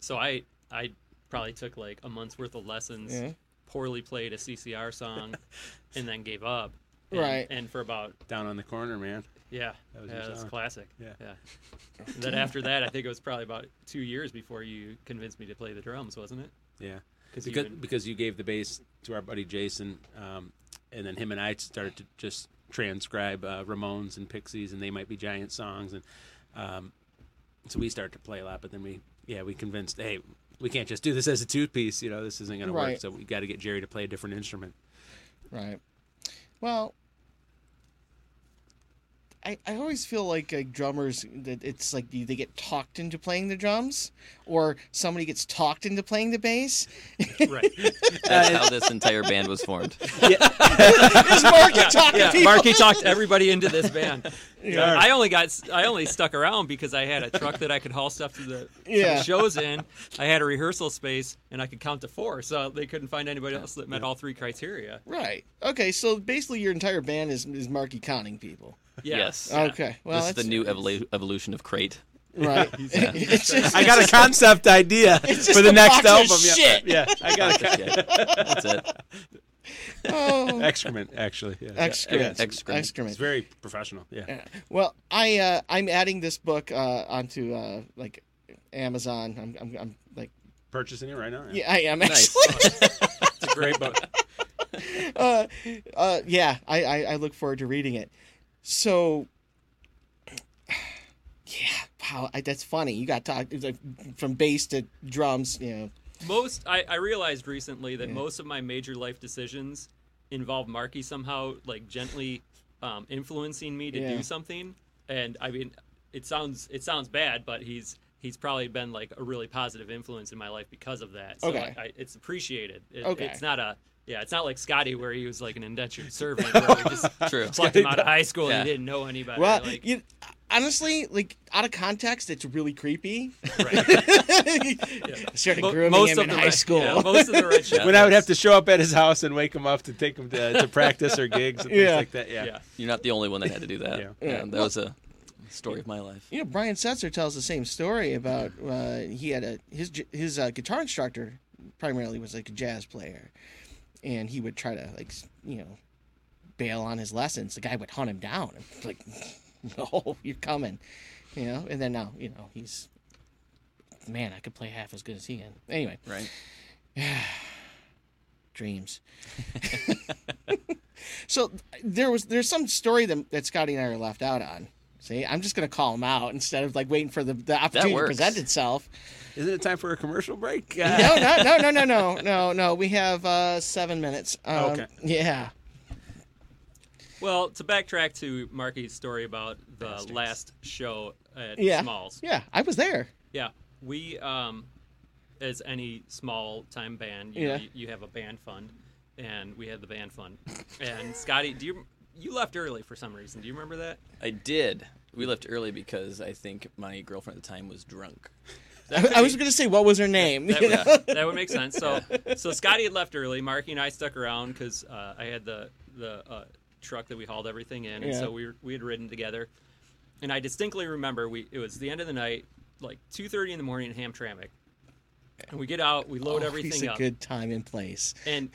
so I I probably took like a month's worth of lessons, Yeah. poorly played a CCR song, and then gave up. And, Right. And for about Down on the corner, man. Yeah, That was yeah, your that's song. classic. Yeah. yeah. And then after that, I think it was probably about two years before you convinced me to play the drums, wasn't it? Yeah. 'Cause you Because, because you gave the bass to our buddy Jason, um, and then him and I started to just transcribe uh, Ramones and Pixies and They Might Be Giant songs, and um, so we started to play a lot. But then we, yeah, we convinced, hey, we can't just do this as a two piece. You know, this isn't going to work. So we got to get Jerry to play a different instrument. Right. Well, I, I always feel like, like drummers that it's like they they get talked into playing the drums, or somebody gets talked into playing the bass. Right. That's how this entire band was formed. Is Marky talking yeah, people? Marky talked everybody into this band. Yeah. I only got I only stuck around because I had a truck that I could haul stuff to the, to the Yeah. shows in. I had a rehearsal space and I could count to four, so they couldn't find anybody else that met all three criteria. Right. Okay. So basically, your entire band is is Marky counting people. Yeah. Yes. Okay. Well, this is the new evolu- evolution of Crate. right. It's just- I got a concept idea for the next box album. Yeah. shit. Yeah, I got a That's it. Oh. excrement actually. Yeah. Excrement. Yeah. Excrement. Excrement. It's very professional. Yeah. Yeah. Well, I uh, I'm adding this book uh, onto uh, like Amazon. I'm, I'm I'm like Purchasing it right now. yeah, I am Nice. actually. It's a great book. uh, uh, yeah, I, I I look forward to reading it. So, yeah, wow, I, that's funny. You got talked like, from bass to drums. You know, Most I, I realized recently that most of my major life decisions involve Marky somehow like gently um, influencing me to Yeah. do something. And I mean, it sounds it sounds bad, but he's he's probably been like a really positive influence in my life because of that. So Okay. I, I, it's appreciated. It, Okay. It's not a yeah, it's not like Scotty where he was like an indentured servant. Where we just True. plucked him out of high school Yeah. and he didn't know anybody. well, like, you, honestly, like out of context, it's really creepy. Started Mo- grooming most him of in the high red- school. yeah, most of the red shirts. when I would have to show up at his house and wake him up to take him to, to practice or gigs and things Yeah. like that. Yeah. yeah. You're not the only one that had to do that. Yeah. Yeah. that was a story of my life. You know, Brian Setzer tells the same story about uh, he had a his his uh, guitar instructor primarily was like a jazz player, and he would try to like you know bail on his lessons. The guy would hunt him down. and like, no, you're coming, you know. And then now you know he's man, I could play half as good as he can. Anyway, Right. yeah dreams. so there was there's some story that, that Scotty and I are left out on. See, I'm just gonna call him out instead of like waiting for the, the opportunity to present itself. Isn't it time for a commercial break? no, no, no, no, no, no, no, no. We have uh, seven minutes. Um, Okay. Yeah. Well, to backtrack to Marky's story about the last show at Yeah. Smalls. Yeah, I was there. Yeah, we, um, as any small time band, you, know, you, you have a band fund, and we had the band fund. And Scotty, do you you left early for some reason? Do you remember that? I did. We left early because I think my girlfriend at the time was drunk. I, I was gonna say what was her name? That you would, that would make sense. So, so Scotty had left early. Marky and I stuck around because uh, I had the the uh, truck that we hauled everything in, and Yeah. so we were, we had ridden together. And I distinctly remember we it was the end of the night, like two thirty in the morning in Hamtramck, and we get out, we load Oh, everything he's a up, good time and place. and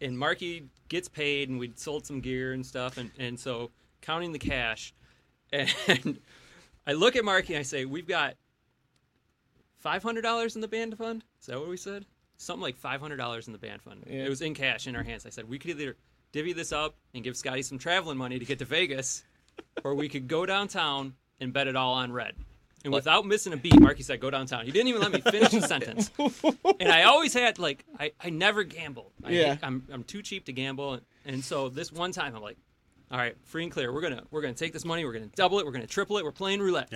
and Marky gets paid, and we'd sold some gear and stuff, and and so counting the cash, and I look at Marky and I say, we've got five hundred dollars in the band fund. Is that what we said? Something like five hundred dollars in the band fund. Yeah. It was in cash in our hands. I said we could either divvy this up and give Scotty some traveling money to get to Vegas, or we could go downtown and bet it all on red. And without missing a beat, Marky said, "Go downtown." He didn't even let me finish the sentence. And I always had like I, I never gamble. I, yeah, I'm I'm too cheap to gamble. And, so this one time I'm like, all right, free and clear. We're gonna we're gonna take this money. We're gonna double it. We're gonna triple it. We're playing roulette.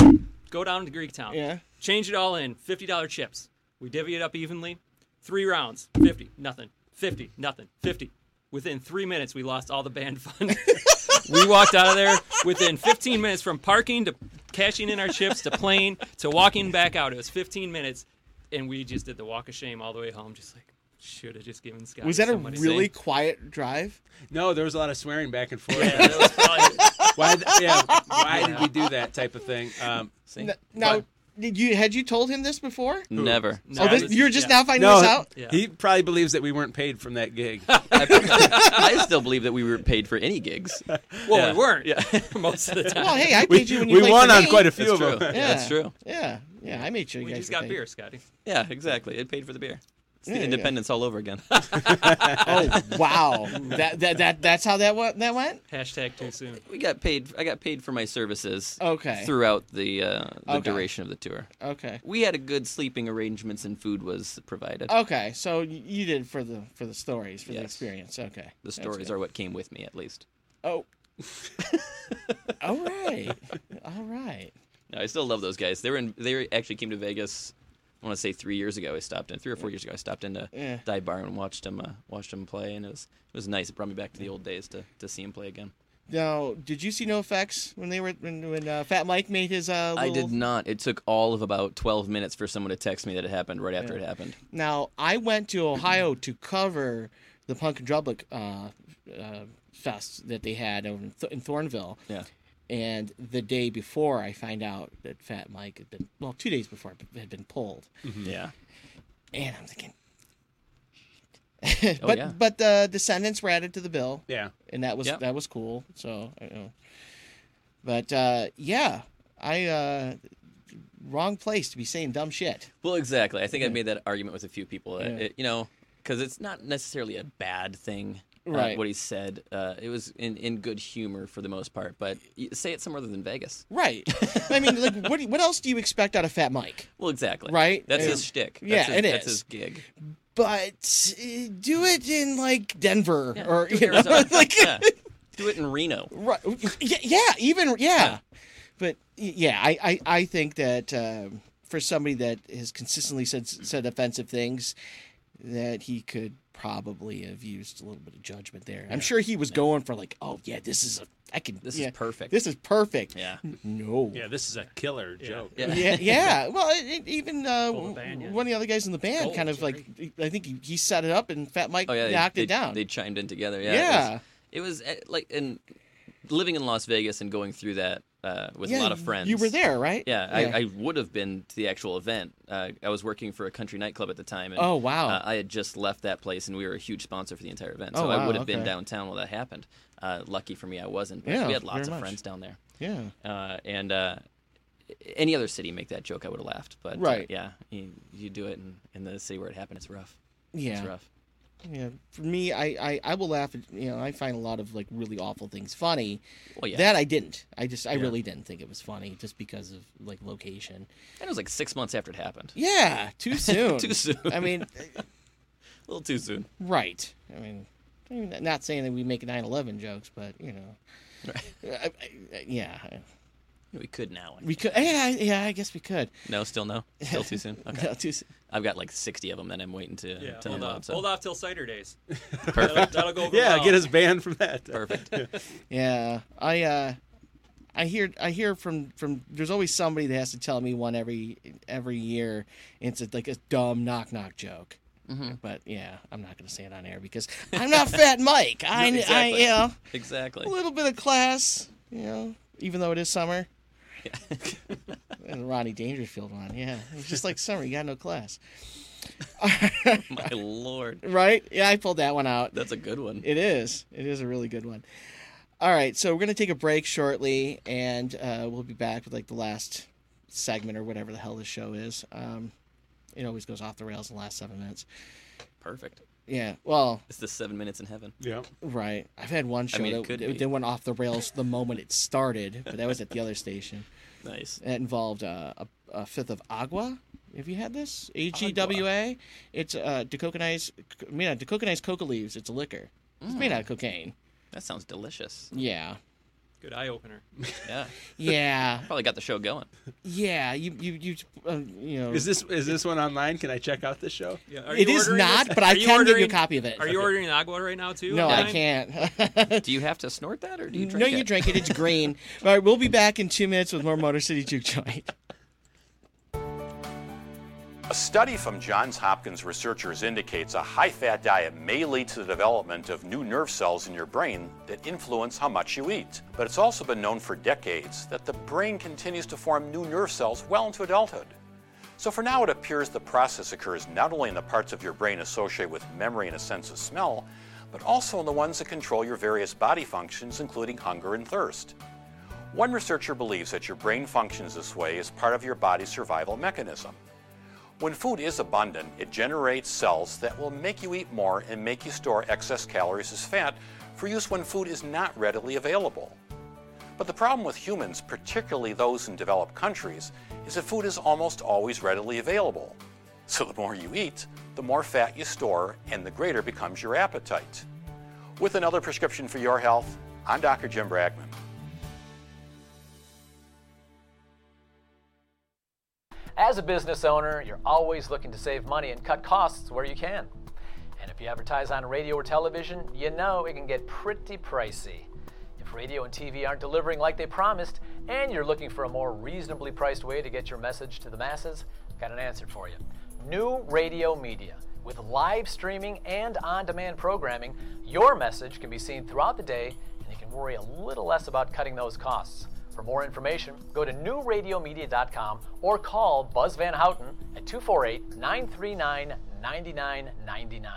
Go down to Greektown. Yeah. Change it all in. Fifty dollar chips. We divvy it up evenly. Three rounds. Fifty. Nothing. Fifty. Nothing. Fifty. Within three minutes, we lost all the band fund. we walked out of there within 15 minutes from parking to cashing in our chips to plane to walking back out. It was 15 minutes, and we just did the walk of shame all the way home. Just like should have just given Scott. Was that a some money. really quiet drive? No, there was a lot of swearing back and forth. Yeah, was probably. why? yeah, why did we do that type of thing? Um, See? N- now, But- did you had you told him this before? Never. oh, this, this- you're just yeah. now finding no, this out. Yeah. he probably believes that we weren't paid from that gig. I still believe that we were paid for any gigs. Well, Yeah. we weren't. Yeah, most of the time. Well, hey, I we paid you when you we played won for on me. quite a few That's of true. them. Yeah. That's true. Yeah, yeah, I made sure you we guys just got paid. beer, Scotty. Yeah, exactly. It paid for the beer. It's the Yeah, yeah. independence all over again. Oh wow, that, that that that's how that went. That went. Hashtag too soon. we got paid. I got paid for my services. Okay. Throughout the uh, the Okay. duration of the tour, Okay. we had a good sleeping arrangements and food was provided. Okay, so you did for the for the stories for the experience. Okay, the stories are what came with me, at least. Oh. All right. All right. No, I still love those guys. They were in. They actually came to Vegas. I want to say three years ago. I stopped in three or four years ago. I stopped into Yeah. dive bar and watched him Uh, watched them play, and it was it was nice. It brought me back to the old days to to see him play again. Now, did you see no effects when they were when when uh, Fat Mike made his? Uh, I did not. It took all of about twelve minutes for someone to text me that it happened right after Yeah. it happened. Now, I went to Ohio to cover the Punk and Drublic uh, uh, fest that they had over in, Th- in Thornville. Yeah. And the day before, I find out that Fat Mike had been well, two days before had been pulled, Yeah. and I'm thinking. but Oh, yeah. but the Descendents were added to the bill. Yeah. and that was Yep. that was cool. So, you know. but uh, yeah, I uh, wrong place to be saying dumb shit. Well, exactly. I think I made that argument with a few people. that Yeah. It, you know, because it's not necessarily a bad thing. Uh, Right. what he said. Uh, it was in, in good humor for the most part, but say it somewhere other than Vegas. Right. I mean, like, what what else do you expect out of Fat Mike? Well, exactly. Right? That's Yeah. his shtick. That's Yeah, his, it That's is. his gig. But uh, do it in like Denver Yeah, or do it you in know, like Yeah. Do it in Reno. right, yeah, yeah, even yeah. But yeah, I I, I think that um, for somebody that has consistently said said offensive things, that he could probably have used a little bit of judgment there. I'm sure he was going for like, oh yeah, this is a I can This yeah, is perfect. This is perfect. Yeah. No. Yeah, this is a killer joke. Yeah. yeah, yeah. Well, it, it, even uh, band, yeah. one of the other guys in the band Gold, kind of like, I think he, he set it up, and Fat Mike Oh yeah, knocked they, it down. They chimed in together. Yeah. Yeah. It was, it was uh, like in living in Las Vegas and going through that uh, with yeah, a lot of friends. You were there, right? Yeah, I, I would have been to the actual event. Uh, I was working for a country nightclub at the time, and Oh, wow. uh, I had just left that place, and we were a huge sponsor for the entire event. Oh, So wow, I would have been downtown while that happened. Uh, lucky for me, I wasn't. But Yeah, we had lots of much. friends down there. yeah. Uh, and uh, any other city make that joke, I would have laughed. But Right. yeah, you, you do it in, in the city where it happened. It's rough. Yeah. It's rough. Yeah, for me, I, I, I will laugh at you know I find a lot of like really awful things funny. Well, yeah. That I didn't. I just I really didn't think it was funny just because of like location. And it was like six months after it happened. Yeah, too soon. Too soon. I mean, A little too soon. right. I mean, I mean, not saying that we make 9/11 jokes, but you know, I, I, yeah, We could now. we could. Yeah, yeah, I guess we could. No, still no. Still too soon. Okay. No, too soon. I've got like sixty of them that I'm waiting to Yeah, to hold unload. off. So Hold off till cider days. perfect. That'll, that'll go over Yeah, well. get us banned from that. Perfect. Yeah, I uh, I hear I hear from from there's always somebody that has to tell me one every every year. It's a, like a dumb knock knock joke. But yeah, I'm not going to say it on air because I'm not Fat Mike. I, I, exactly. you know, Exactly. a little bit of class, you know, even though it is summer. and Rodney Dangerfield one, yeah, it's just like summer. You got no class, My lord. right? Yeah, I pulled that one out. That's a good one. It is. It is a really good one. All right, so we're gonna take a break shortly, and uh, we'll be back with like the last segment or whatever the hell this show is. Um, it always goes off the rails in the last seven minutes. Perfect. Yeah. Well, It's the seven minutes in heaven. Yeah. right. I've had one show mean, it that could it, be. that went off the rails the moment it started, but that was at the other station. Nice. That involved uh, a, a fifth of Agwa. Have you had this? A G W A. It's uh, decocainized, made out of decocainized coca leaves. It's a liquor. It's made out of cocaine. That sounds delicious. Yeah. Good eye opener. Yeah. Yeah. Probably got the show going. Yeah. You you you uh, you know. Is this is this one online? Can I check out this show? Yeah, are It you is ordering not, this- but I are you can give you a ordering- copy of it. Are you ordering Agwa right now too? No, I online? can't. Do you have to snort that or do you drink it? no, it? you drink it. It's green. All right, we'll be back in two minutes with more Motor City Juke Joint. A study from Johns Hopkins researchers indicates a high fat diet may lead to the development of new nerve cells in your brain that influence how much you eat. But it's also been known for decades that the brain continues to form new nerve cells well into adulthood. So for now, it appears the process occurs not only in the parts of your brain associated with memory and a sense of smell, but also in the ones that control your various body functions, including hunger and thirst. One researcher believes that your brain functions this way as part of your body's survival mechanism. When food is abundant, it generates cells that will make you eat more and make you store excess calories as fat for use when food is not readily available. But the problem with humans, particularly those in developed countries, is that food is almost always readily available. So the more you eat, the more fat you store, and the greater becomes your appetite. With another prescription for your health, I'm Dr. Jim Bragman. As a business owner, you're always looking to save money and cut costs where you can. And if you advertise on radio or television, you know it can get pretty pricey. If radio and TV aren't delivering like they promised, and you're looking for a more reasonably priced way to get your message to the masses, I've got an answer for you. New Radio Media. With live streaming and on demand programming, your message can be seen throughout the day and you can worry a little less about cutting those costs. For more information, go to newradiomedia.com or call Buzz Van Houten at 248 939 9999.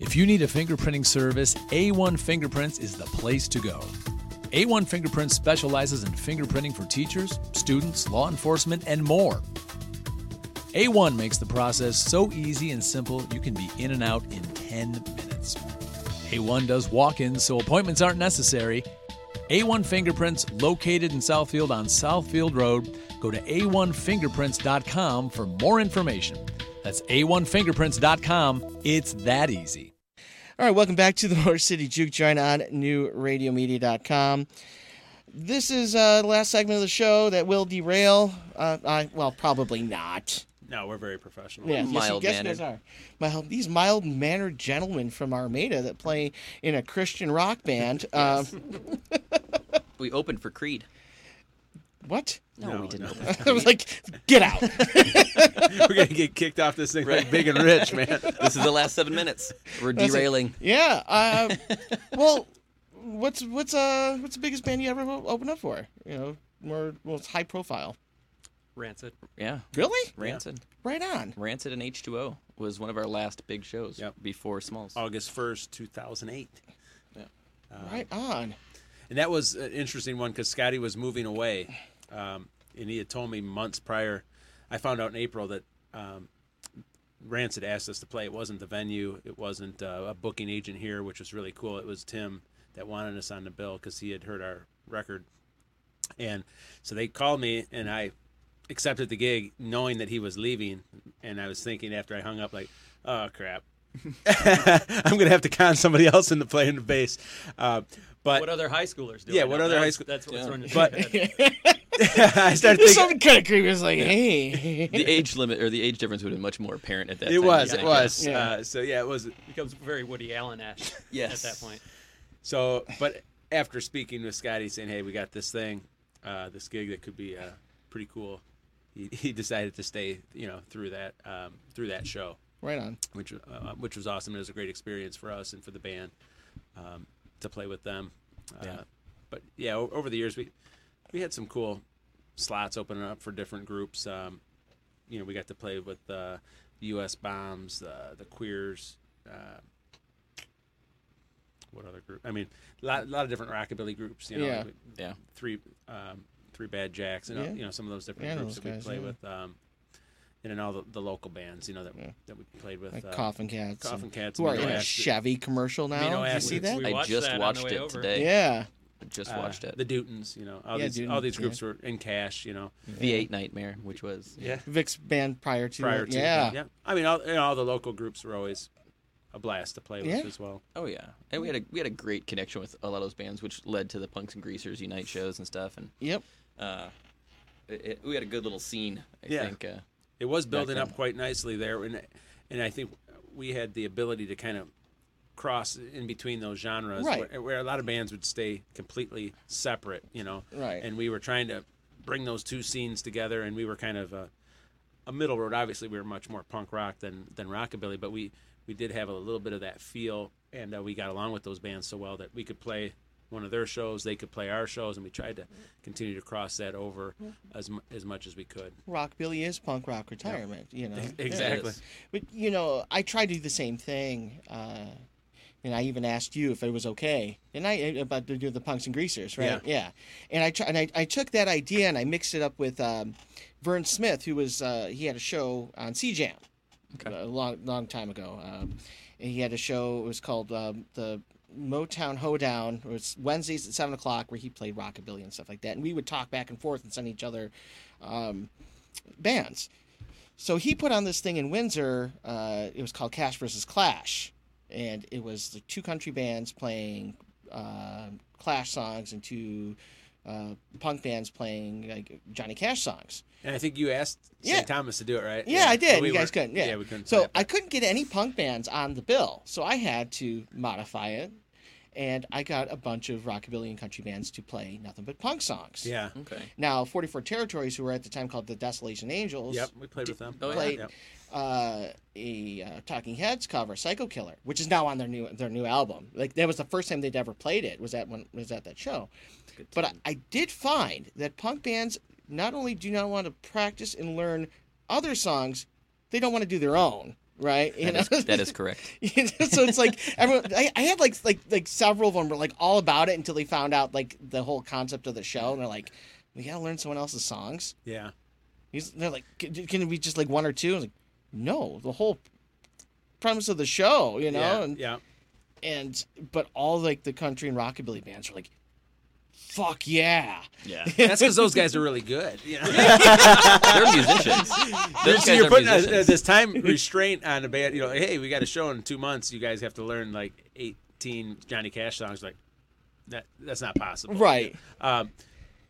If you need a fingerprinting service, A1 Fingerprints is the place to go. A1 Fingerprints specializes in fingerprinting for teachers, students, law enforcement, and more. A1 makes the process so easy and simple you can be in and out in 10 minutes. A1 does walk ins so appointments aren't necessary. A1 Fingerprints, located in Southfield on Southfield Road. Go to a1fingerprints.com for more information. That's a1fingerprints.com. It's that easy. All right, welcome back to the Motor City Juke Joint on newradiomedia.com. This is uh, the last segment of the show that will derail. Uh, I, well, probably not. No, we're very professional. Yeah, yes, you guys guys are. Mild, these mild mannered gentlemen from Armada that play in a Christian rock band. um, We opened for Creed. what? No, we didn't. open I was like, get out. we're gonna get kicked off this thing like big and rich, man. This is the last seven minutes. We're That's it. derailing. Yeah. Uh, well, what's what's uh what's the biggest band you ever opened up for? You know, more most high profile. Rancid. Yeah. Really? Rancid. Right on. Rancid and H2O was one of our last big shows before Smalls. August first, two thousand eight. Yeah. Right on. And that was an interesting one because Scotty was moving away, um, and he had told me months prior. I found out in April that um, Rancid asked us to play. It wasn't the venue. It wasn't uh, a booking agent here, which was really cool. It was Tim that wanted us on the bill because he had heard our record, and so they called me, and I accepted the gig knowing that he was leaving. And I was thinking after I hung up, like, oh crap. I'm gonna have to con somebody else into playing the bass, uh, but what other high schoolers do? Yeah, it what now? other high That's- school? That's what's Yeah. running. But through my head. I started There's thinking. something kind of creepy. It's like, hey. The age limit or the age difference would have been much more apparent at that It time. was. I It was. Yeah. Uh, so yeah, it was. becomes very Woody Allen-esque Yes. at that point. So, but after speaking with Scotty, saying, "Hey, we got this thing, uh, this gig that could be uh, pretty cool," he, he decided to stay, you know, through that um, through that show. Right on. Which uh, which was awesome. It was a great experience for us and for the band um, to play with them. Uh, Yeah. But yeah, o- over the years we we had some cool slots opening up for different groups. Um, you know, we got to play with uh, the U.S. Bombs, uh, the Queers. Uh, what other group? I mean, a lot, lot of different rockabilly groups. You know, Yeah. we- Yeah. Three, um, three bad jacks, and uh, Yeah. you know some of those different Yeah, groups those that we play yeah. with. Um, and then all the, the local bands, you know that that we played with, Like uh, Coffin Cats. Coffin Cats, Who are in a Chevy commercial now. Amino Did you see that? I just that watched it over. today. Yeah. I just uh, watched it. The Dutons, you know, all Yeah, these all these groups yeah. were in cash, you know. V8 Nightmare, which was Yeah. Vic's band prior to Prior it. to yeah. yeah. I mean, all, you know, all the local groups were always a blast to play with Yeah. as well. Oh yeah, and we had a we had a great connection with a lot of those bands, which led to the Punks and Greasers Unite shows and stuff. And Yep. Uh, it, it- we had a good little scene. I Yeah. think. Uh, It was building up quite nicely there, and and I think we had the ability to kind of cross in between those genres, Right. where, where a lot of bands would stay completely separate, you know. Right. And we were trying to bring those two scenes together, and we were kind of a, a middle road. Obviously, we were much more punk rock than than rockabilly, but we we did have a little bit of that feel, and uh, we got along with those bands so well that we could play one of their shows, they could play our shows, and we tried to continue to cross that over as as much as we could. Rockabilly is punk rock retirement, you know. Exactly. But you know, I tried to do the same thing. Uh, and I even asked you if it was okay, and I about to do the punks and greasers, right? Yeah. And I try, and I, I took that idea and I mixed it up with um, Vern Smith, who was uh, he had a show on CJAM a long long time ago. Um, he had a show. It was called um, the Motown Hoedown. It was Wednesdays at seven o'clock, where he played rockabilly and stuff like that. And we would talk back and forth and send each other um, bands. So he put on this thing in Windsor. Uh, it was called Cash versus Clash, and it was the two country bands playing uh, Clash songs and two uh, punk bands playing like Johnny Cash songs. And I think you asked Yeah. St. Thomas to do it, right? Yeah, I did. But we you guys couldn't. Yeah. we couldn't. So. I couldn't get any punk bands on the bill, so I had to modify it, and I got a bunch of rockabilly and country bands to play nothing but punk songs. yeah. okay. Now, 44 Territories, who were at the time called the Desolation Angels, Yep, we played with them. Oh, yeah. played Yep. uh, a uh, Talking Heads cover, "Psycho Killer," which is now on their new their new album. Like that was the first time they'd ever played it. Was at when was at that show. But I, I did find that punk bands not only do not want to practice and learn other songs, they don't want to do their own. Right? You That know? is, that is correct. so it's like everyone. I, I had like like like several of them were like all about it until they found out like the whole concept of the show, and they're like, "We gotta learn someone else's songs." Yeah. He's, they're like, can, can it be just like one or two? I was like, no, the whole premise of the show, you know, yeah. and yeah. and but all like the country and rockabilly bands are like, fuck yeah, Yeah. That's because those guys are really good. You know? They're musicians. Those so guys you're are putting a, this time restraint on a band. You know, hey, we got a show in two months. You guys have to learn like 18 Johnny Cash songs. Like that, that's not possible. Right. Um,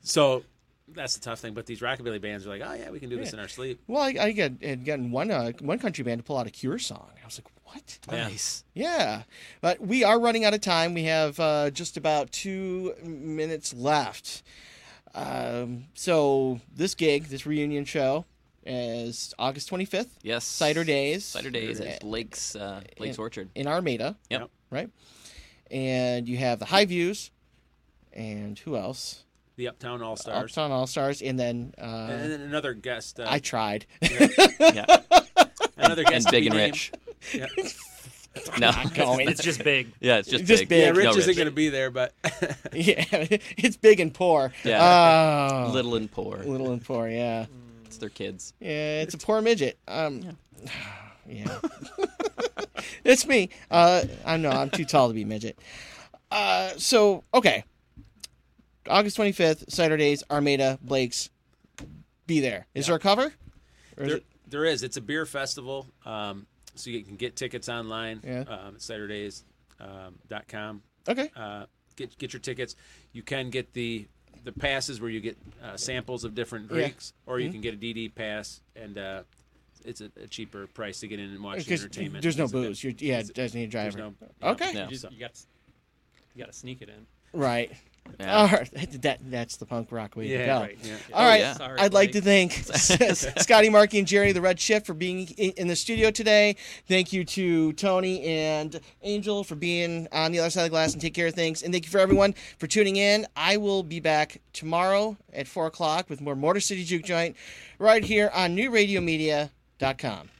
so that's the tough thing. But these rockabilly bands are like, oh yeah, we can do this in our sleep. Well, I, I got had gotten one uh, one country band to pull out a Cure song. I was like, what? Yeah. Nice. Yeah, but we are running out of time. We have uh, just about two minutes left. Um, so this gig, this reunion show, is August twenty fifth. Yes. Cider Days. Cider Days at Blake's, uh, Lakes in, Orchard. in Armada. Yep. Right. And you have the High Views, and who else? The Uptown All Stars. Uptown All Stars, and then uh, And then another guest. Uh, I tried. Yeah. another and guest. to big and named. rich. Yeah. No. Going. It's just big. Yeah, it's just Just big. big. Yeah, No, Rich No, isn't going to be there, but yeah, it's big and poor. Yeah. Oh, Little and poor. little and poor. Yeah. It's their kids. Yeah, it's a poor midget. Um, yeah, it's me. Uh, I know I'm too tall to be a midget. Uh, so okay, August 25th, Saturdays, Armada, Blake's. Be there. Is there a cover? Or is there, it- there is. It's a beer festival. Um, so you can get tickets online. Yeah. Um, Saturdays.com. Um, .com. okay. uh, get get your tickets. You can get the the passes where you get uh, samples of different Yeah. drinks, or you Mhm. can get a DD pass, and uh, it's a, a cheaper price to get in and watch the entertainment. there's no things like that. booze. You're, yeah, There's- designated there's driver. no- yeah. okay. Yeah. You, just, you got you got to sneak it in. Right. Yeah. All right, that that's the punk rock way to go. right, yeah. All Oh, yeah. Sorry, I'd like to thank Scotty, Marky, and Jerry, the Red Shift, for being in in the studio today. Thank you to Tony and Angel for being on the other side of the glass and take care of things. And thank you for everyone for tuning in. I will be back tomorrow at four o'clock with more Motor City Juke Joint right here on NewRadioMedia.com.